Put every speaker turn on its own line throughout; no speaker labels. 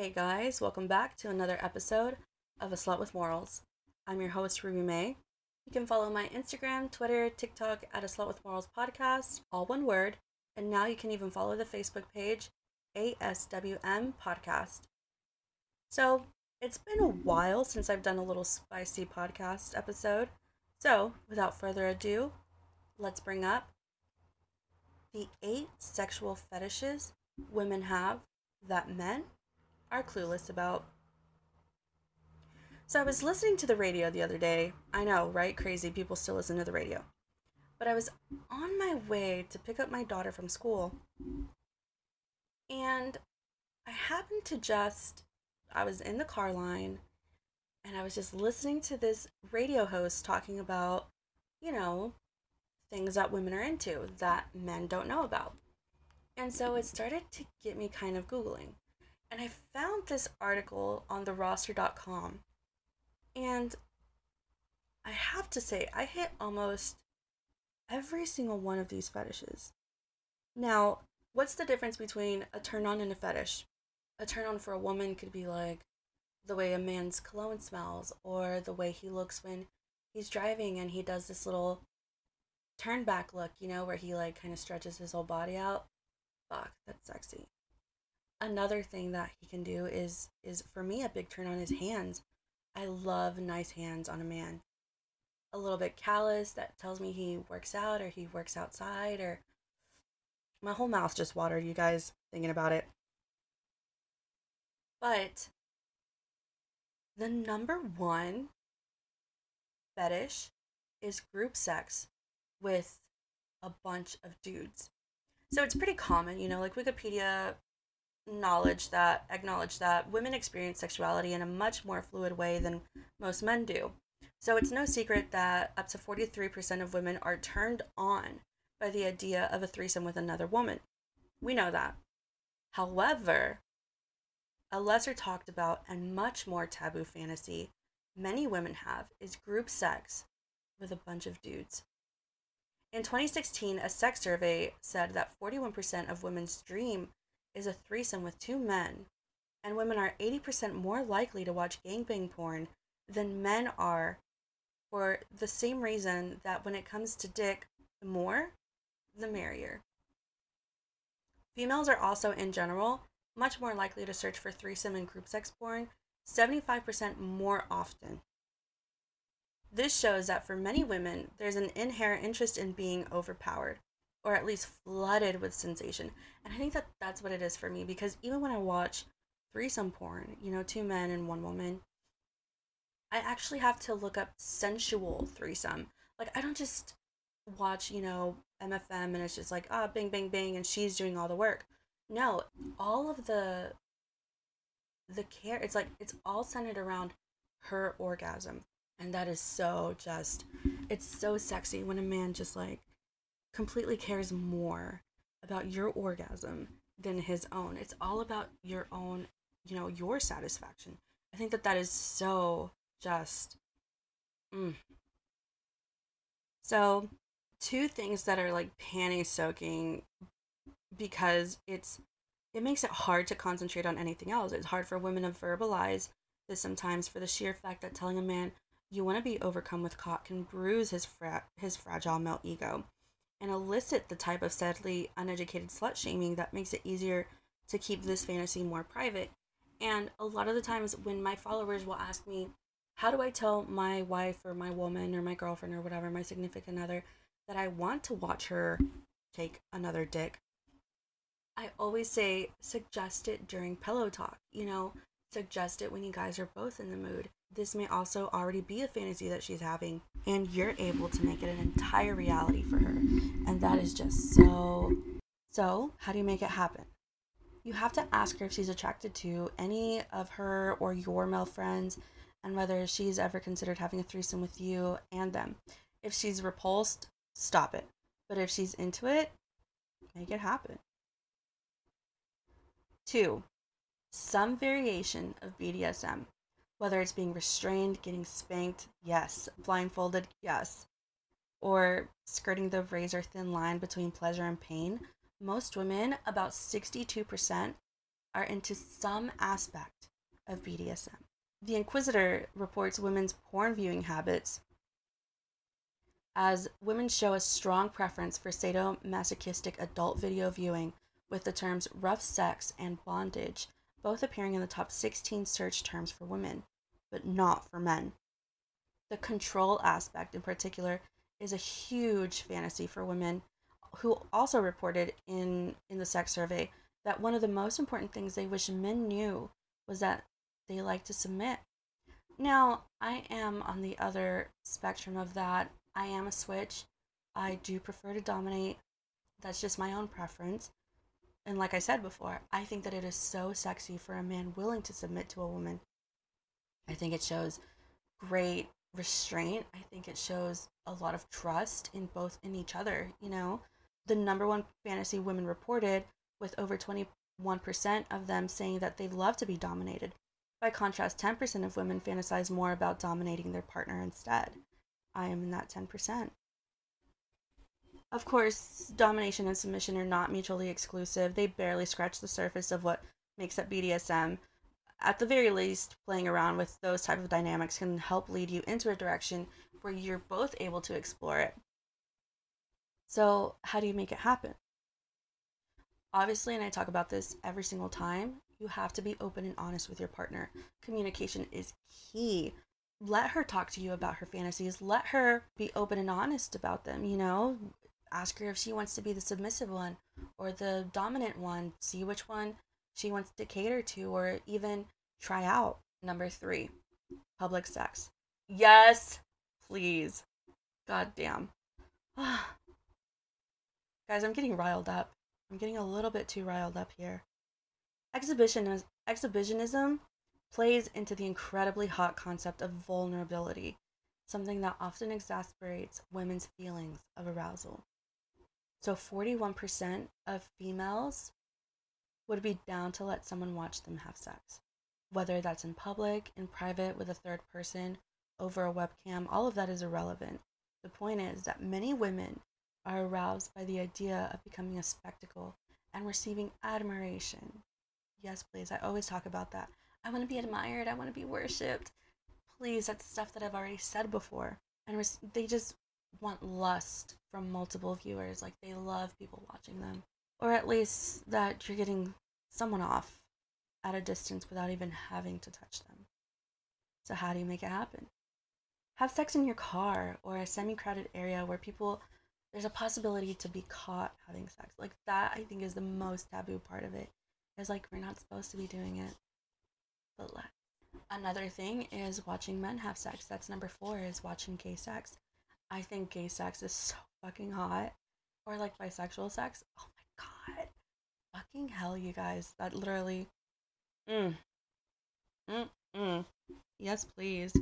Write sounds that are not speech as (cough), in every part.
Hey guys, welcome back to another episode of A Slut with Morals. I'm your host, Ruby May. You can follow my Instagram, Twitter, TikTok at A Slut with Morals podcast, all one word. And now you can even follow the Facebook page, ASWM Podcast. So, it's been a while since I've done a little spicy podcast episode. So, without further ado, let's bring up the eight sexual fetishes women have that men are clueless about. So I was listening to the radio the other day. I know, right? Crazy. People still listen to the radio. But I was on my way to pick up my daughter from school. And I happened to just, I was in the car line and I was just listening to this radio host talking about, you know, things that women are into that men don't know about. And so it started to get me kind of Googling. And I found this article on the rooster.com. And I have to say, I hit almost every single one of these fetishes. Now, what's the difference between a turn on and a fetish? A turn on for a woman could be like the way a man's cologne smells, or the way he looks when he's driving and he does this little turn back look, you know, where he like kind of stretches his whole body out. Fuck, that's sexy another thing that he can do is is for me a big turn on his hands. I love nice hands on a man. A little bit callous that tells me he works out or he works outside or my whole mouth just watered, you guys, thinking about it. But the number one fetish is group sex with a bunch of dudes. So it's pretty common, you know, like Wikipedia knowledge that acknowledge that women experience sexuality in a much more fluid way than most men do. So it's no secret that up to 43% of women are turned on by the idea of a threesome with another woman. We know that. However, a lesser talked about and much more taboo fantasy many women have is group sex with a bunch of dudes. In 2016, a sex survey said that 41% of women's dream is a threesome with two men, and women are 80% more likely to watch gangbang porn than men are for the same reason that when it comes to dick, the more, the merrier. Females are also, in general, much more likely to search for threesome and group sex porn, 75% more often. This shows that for many women, there's an inherent interest in being overpowered or at least flooded with sensation. And I think that that's what it is for me because even when I watch threesome porn, you know, two men and one woman, I actually have to look up sensual threesome. Like I don't just watch, you know, MFM and it's just like, ah, bing, bing, bing, and she's doing all the work. No, all of the the care it's like it's all centered around her orgasm. And that is so just it's so sexy when a man just like completely cares more about your orgasm than his own. It's all about your own, you know, your satisfaction. I think that that is so just. Mm. So, two things that are like panty soaking because it's it makes it hard to concentrate on anything else. It's hard for women to verbalize this sometimes for the sheer fact that telling a man you want to be overcome with cock can bruise his fra- his fragile male ego and elicit the type of sadly uneducated slut shaming that makes it easier to keep this fantasy more private. And a lot of the times when my followers will ask me, how do I tell my wife or my woman or my girlfriend or whatever, my significant other, that I want to watch her take another dick? I always say suggest it during pillow talk. You know, suggest it when you guys are both in the mood. This may also already be a fantasy that she's having, and you're able to make it an entire reality for her. And that is just so. So, how do you make it happen? you have to ask her if she's attracted to any of her or your male friends and whether she's ever considered having a threesome with you and them. If she's repulsed, stop it. But if she's into it, make it happen. Two, some variation of BDSM, whether it's being restrained, getting spanked, yes, blindfolded, yes, or skirting the razor thin line between pleasure and pain, most women, about 62%, are into some aspect of BDSM. The Inquisitr reports women's porn viewing habits as women show a strong preference for sadomasochistic adult video viewing, with the terms rough sex and bondage both appearing in the top 16 search terms for women, but not for men. The control aspect, in particular, is a huge fantasy for women who also reported in in the sex survey that one of the most important things they wish men knew was that they like to submit. Now, I am on the other spectrum of that. I am a switch. I do prefer to dominate. That's just my own preference. And like I said before, I think that it is so sexy for a man willing to submit to a woman. I think it shows great restraint. I think it shows a lot of trust in both in each other, you know the number one fantasy women reported, with over 21% of them saying that they love to be dominated. By contrast, 10% of women fantasize more about dominating their partner instead. I am in that 10%. Of course, domination and submission are not mutually exclusive. They barely scratch the surface of what makes up BDSM. At the very least, playing around with those type of dynamics can help lead you into a direction where you're both able to explore it. So, how do you make it happen? Obviously, and I talk about this every single time, you have to be open and honest with your partner. Communication is key. Let her talk to you about her fantasies. Let her be open and honest about them, you know? Ask her if she wants to be the submissive one or the dominant one. See which one she wants to cater to or even try out. Number three, public sex. Yes, please. God damn. (sighs) Guys, I'm getting riled up. I'm getting a little bit too riled up here. Exhibitionism, exhibitionism plays into the incredibly hot concept of vulnerability, something that often exasperates women's feelings of arousal. So, 41% of females would be down to let someone watch them have sex. Whether that's in public, in private, with a third person, over a webcam, all of that is irrelevant. The point is that many women are aroused by the idea of becoming a spectacle and receiving admiration. Yes, please. I always talk about that. I want to be admired. I want to be worshipped. Please, that's stuff that I've already said before. And they just want lust from multiple viewers. Like they love people watching them. Or at least that you're getting someone off at a distance without even having to touch them. So, how do you make it happen? Have sex in your car or a semi crowded area where people there's a possibility to be caught having sex. Like that I think is the most taboo part of it. it. Is like we're not supposed to be doing it. But let another thing is watching men have sex. That's number four is watching gay sex. I think gay sex is so fucking hot. Or like bisexual sex. Oh my god. Fucking hell, you guys. That literally Mm. Mm mm. Yes, please.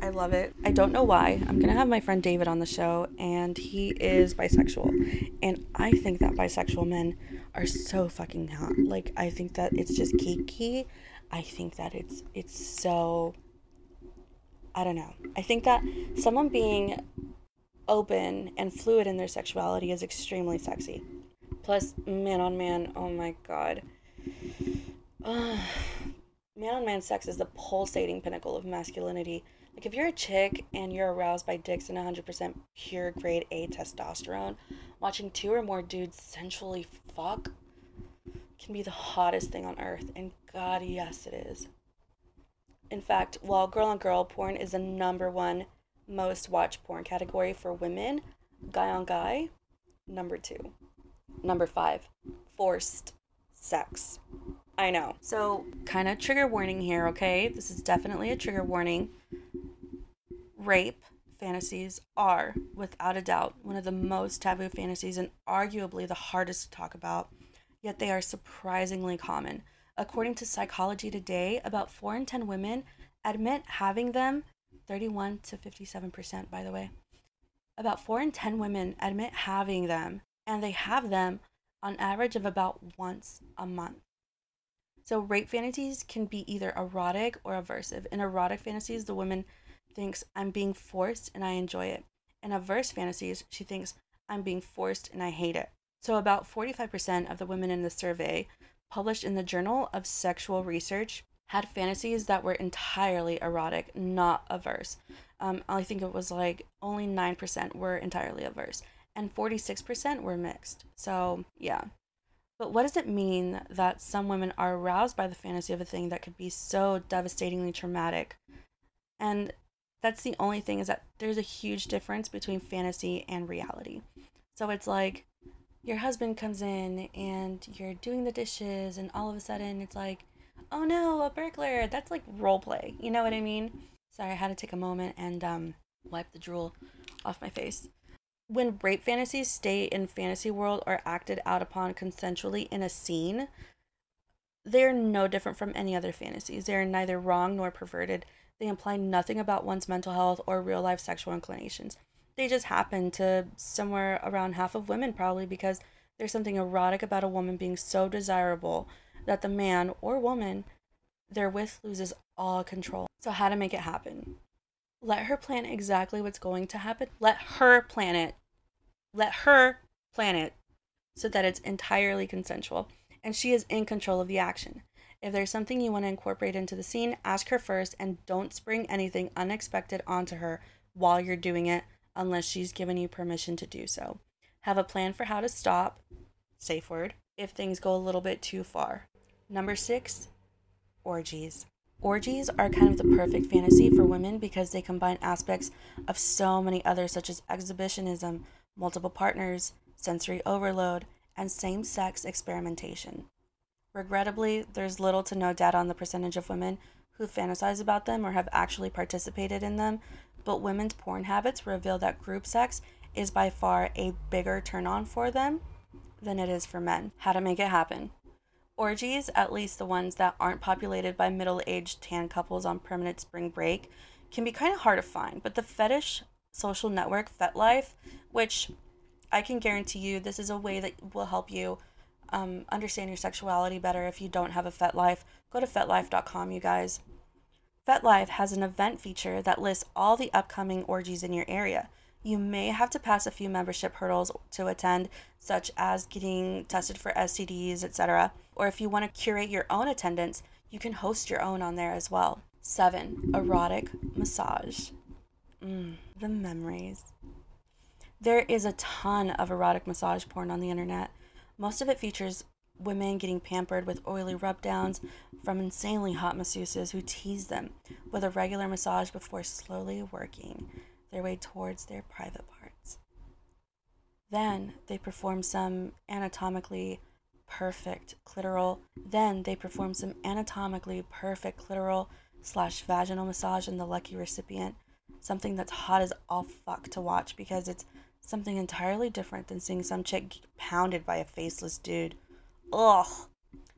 I love it. I don't know why. I'm going to have my friend David on the show, and he is bisexual. And I think that bisexual men are so fucking hot. Like, I think that it's just kiki. I think that it's it's so I don't know. I think that someone being open and fluid in their sexuality is extremely sexy. Plus, man on man, oh my god. Man on man sex is the pulsating pinnacle of masculinity. Like if you're a chick and you're aroused by dicks and 100% pure grade A testosterone, watching two or more dudes sensually fuck can be the hottest thing on earth. And God, yes, it is. In fact, while girl on girl porn is the number one most watched porn category for women, guy on guy, number two. Number five, forced sex. I know. So, kind of trigger warning here, okay? This is definitely a trigger warning rape fantasies are, without a doubt, one of the most taboo fantasies and arguably the hardest to talk about. yet they are surprisingly common. According to Psychology Today, about 4 in 10 women admit having them, 31 to 57%, by the way. About 4 in 10 women admit having them, and they have them on average of about once a month. So rape fantasies can be either erotic or aversive. In erotic fantasies, the woman thinks I'm being forced and I enjoy it. In averse fantasies, she thinks I'm being forced and I hate it. So about 45% of the women in the survey published in the Journal of Sexual Research had fantasies that were entirely erotic, not averse. Um, I think it was like only 9% were entirely averse, and 46% were mixed. So, yeah. But what does it mean that some women are aroused by the fantasy of a thing that could be so devastatingly traumatic? And that's the only thing is that there's a huge difference between fantasy and reality. So it's like your husband comes in and you're doing the dishes, and all of a sudden it's like, oh no, a burglar. That's like role play. You know what I mean? Sorry, I had to take a moment and um, wipe the drool off my face when rape fantasies stay in fantasy world or acted out upon consensually in a scene, they're no different from any other fantasies. They are neither wrong nor perverted. They imply nothing about one's mental health or real life sexual inclinations. They just happen to somewhere around half of women, probably because there's something erotic about a woman being so desirable that the man or woman they're with loses all control. So, how to make it happen? Let her plan exactly what's going to happen. Let her plan it. Let her plan it so that it's entirely consensual and she is in control of the action. If there's something you want to incorporate into the scene, ask her first and don't spring anything unexpected onto her while you're doing it unless she's given you permission to do so. Have a plan for how to stop, safe word, if things go a little bit too far. Number six, orgies. Orgies are kind of the perfect fantasy for women because they combine aspects of so many others, such as exhibitionism, multiple partners, sensory overload, and same sex experimentation. Regrettably, there's little to no data on the percentage of women who fantasize about them or have actually participated in them, but women's porn habits reveal that group sex is by far a bigger turn on for them than it is for men. How to make it happen. Orgies, at least the ones that aren't populated by middle aged tan couples on permanent spring break, can be kind of hard to find, but the fetish social network FetLife, which I can guarantee you this is a way that will help you um, understand your sexuality better if you don't have a FetLife. Go to FetLife.com, you guys. FetLife has an event feature that lists all the upcoming orgies in your area. You may have to pass a few membership hurdles to attend, such as getting tested for STDs, etc. Or if you want to curate your own attendance, you can host your own on there as well. 7. Erotic massage. Mm, the memories. There is a ton of erotic massage porn on the internet. Most of it features women getting pampered with oily rub downs from insanely hot masseuses who tease them with a regular massage before slowly working their way towards their private parts. Then they perform some anatomically perfect clitoral. Then they perform some anatomically perfect clitoral slash vaginal massage in the lucky recipient something that's hot as all fuck to watch because it's something entirely different than seeing some chick pounded by a faceless dude. Ugh.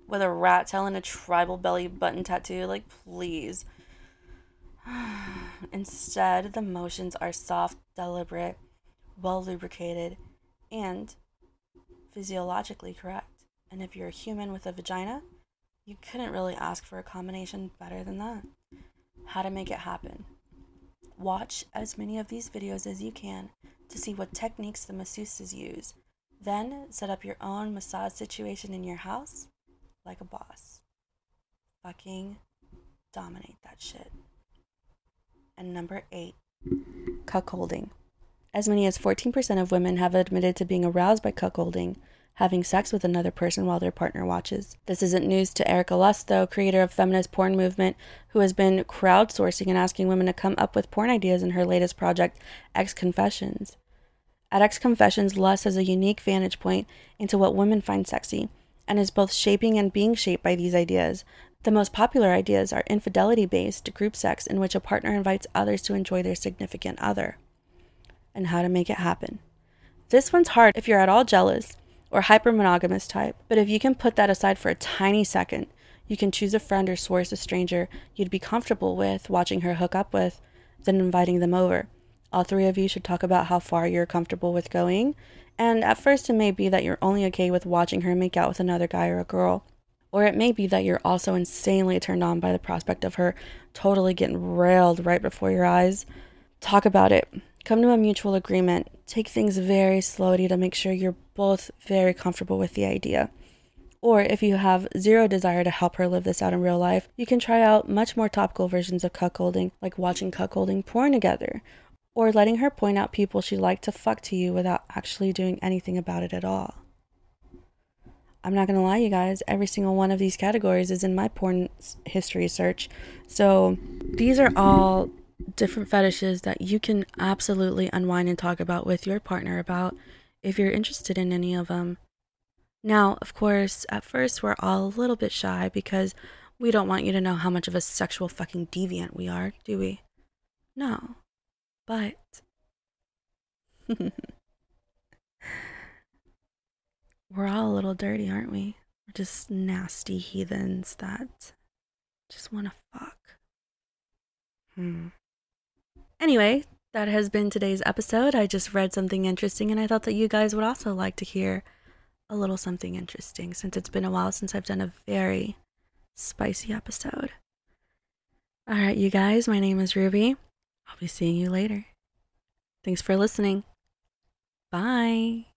With a rat tail and a tribal belly button tattoo. Like, please. (sighs) Instead, the motions are soft, deliberate, well lubricated, and physiologically correct. And if you're a human with a vagina, you couldn't really ask for a combination better than that. How to make it happen. Watch as many of these videos as you can to see what techniques the masseuses use. Then set up your own massage situation in your house like a boss. Fucking dominate that shit. And number eight, cuckolding. As many as 14% of women have admitted to being aroused by cuckolding, having sex with another person while their partner watches. This isn't news to Erika Lust, though, creator of feminist porn movement, who has been crowdsourcing and asking women to come up with porn ideas in her latest project, X Confessions. At X Confessions, Lust has a unique vantage point into what women find sexy, and is both shaping and being shaped by these ideas. The most popular ideas are infidelity based group sex, in which a partner invites others to enjoy their significant other, and how to make it happen. This one's hard if you're at all jealous or hyper monogamous type. But if you can put that aside for a tiny second, you can choose a friend or source a stranger you'd be comfortable with watching her hook up with, then inviting them over. All three of you should talk about how far you're comfortable with going. And at first, it may be that you're only okay with watching her make out with another guy or a girl. Or it may be that you're also insanely turned on by the prospect of her totally getting railed right before your eyes. Talk about it. Come to a mutual agreement. Take things very slowly to make sure you're both very comfortable with the idea. Or if you have zero desire to help her live this out in real life, you can try out much more topical versions of cuckolding, like watching cuckolding porn together, or letting her point out people she'd like to fuck to you without actually doing anything about it at all. I'm not gonna lie, you guys, every single one of these categories is in my porn history search. So these are all different fetishes that you can absolutely unwind and talk about with your partner about if you're interested in any of them. Now, of course, at first we're all a little bit shy because we don't want you to know how much of a sexual fucking deviant we are, do we? No. But. (laughs) we're all a little dirty, aren't we? We're just nasty heathens that just want to fuck. Hmm. Anyway, that has been today's episode. I just read something interesting and I thought that you guys would also like to hear a little something interesting since it's been a while since I've done a very spicy episode. All right, you guys, my name is Ruby. I'll be seeing you later. Thanks for listening. Bye.